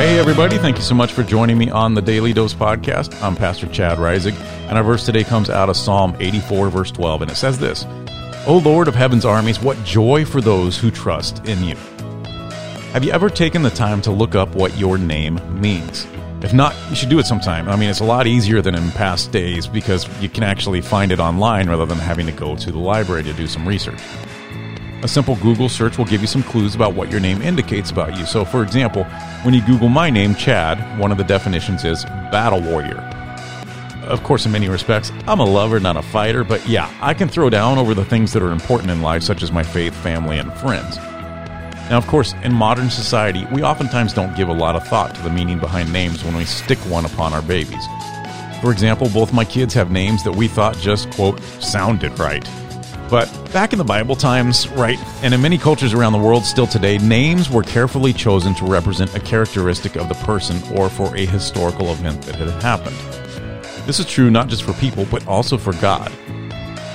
Hey, everybody. Thank you so much for joining me on the Daily Dose podcast. I'm Pastor Chad Reisig, and our verse today comes out of Psalm 84, verse 12, and it says this O Lord of heaven's armies, what joy for those who trust in you. Have you ever taken the time to look up what your name means? If not, you should do it sometime. I mean, it's a lot easier than in past days because you can actually find it online rather than having to go to the library to do some research. A simple Google search will give you some clues about what your name indicates about you. So, for example, when you Google my name, Chad, one of the definitions is battle warrior. Of course, in many respects, I'm a lover, not a fighter, but yeah, I can throw down over the things that are important in life, such as my faith, family, and friends. Now, of course, in modern society, we oftentimes don't give a lot of thought to the meaning behind names when we stick one upon our babies. For example, both my kids have names that we thought just, quote, sounded right. But back in the Bible times, right, and in many cultures around the world still today, names were carefully chosen to represent a characteristic of the person or for a historical event that had happened. This is true not just for people, but also for God.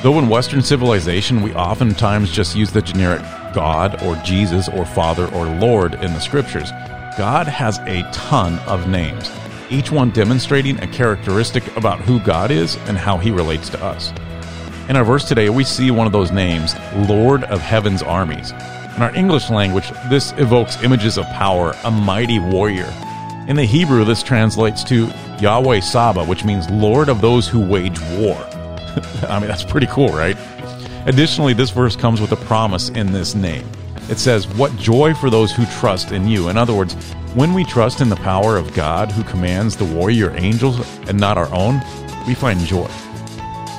Though in Western civilization we oftentimes just use the generic God or Jesus or Father or Lord in the scriptures, God has a ton of names, each one demonstrating a characteristic about who God is and how he relates to us. In our verse today, we see one of those names, Lord of Heaven's Armies. In our English language, this evokes images of power, a mighty warrior. In the Hebrew, this translates to Yahweh Saba, which means Lord of those who wage war. I mean, that's pretty cool, right? Additionally, this verse comes with a promise in this name. It says, What joy for those who trust in you. In other words, when we trust in the power of God who commands the warrior angels and not our own, we find joy.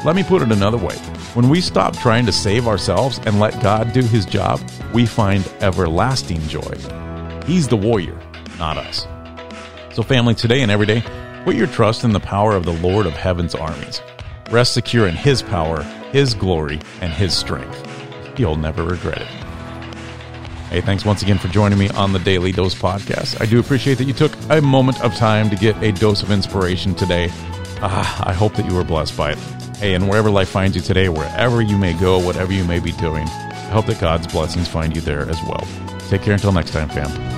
Let me put it another way. When we stop trying to save ourselves and let God do his job, we find everlasting joy. He's the warrior, not us. So, family, today and every day, put your trust in the power of the Lord of heaven's armies. Rest secure in his power, his glory, and his strength. You'll never regret it. Hey, thanks once again for joining me on the Daily Dose podcast. I do appreciate that you took a moment of time to get a dose of inspiration today. Ah, I hope that you were blessed by it. Hey, and wherever life finds you today, wherever you may go, whatever you may be doing, I hope that God's blessings find you there as well. Take care until next time, fam.